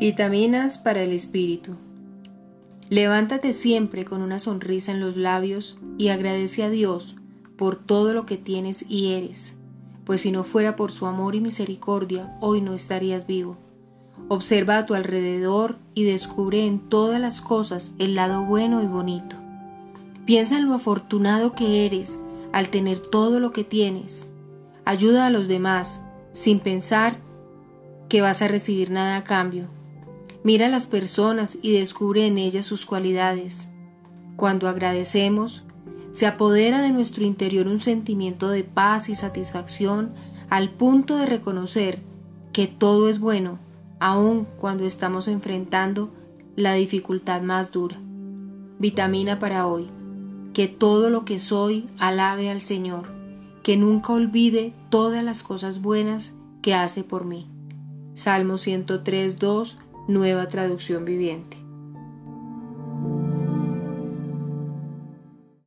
Vitaminas para el espíritu. Levántate siempre con una sonrisa en los labios y agradece a Dios por todo lo que tienes y eres, pues si no fuera por su amor y misericordia, hoy no estarías vivo. Observa a tu alrededor y descubre en todas las cosas el lado bueno y bonito. Piensa en lo afortunado que eres al tener todo lo que tienes. Ayuda a los demás sin pensar que vas a recibir nada a cambio Mira a las personas y descubre en ellas sus cualidades. Cuando agradecemos, se apodera de nuestro interior un sentimiento de paz y satisfacción al punto de reconocer que todo es bueno, aun cuando estamos enfrentando la dificultad más dura. Vitamina para hoy. Que todo lo que soy alabe al Señor, que nunca olvide todas las cosas buenas que hace por mí. Salmo 103, 2 Nueva Traducción Viviente.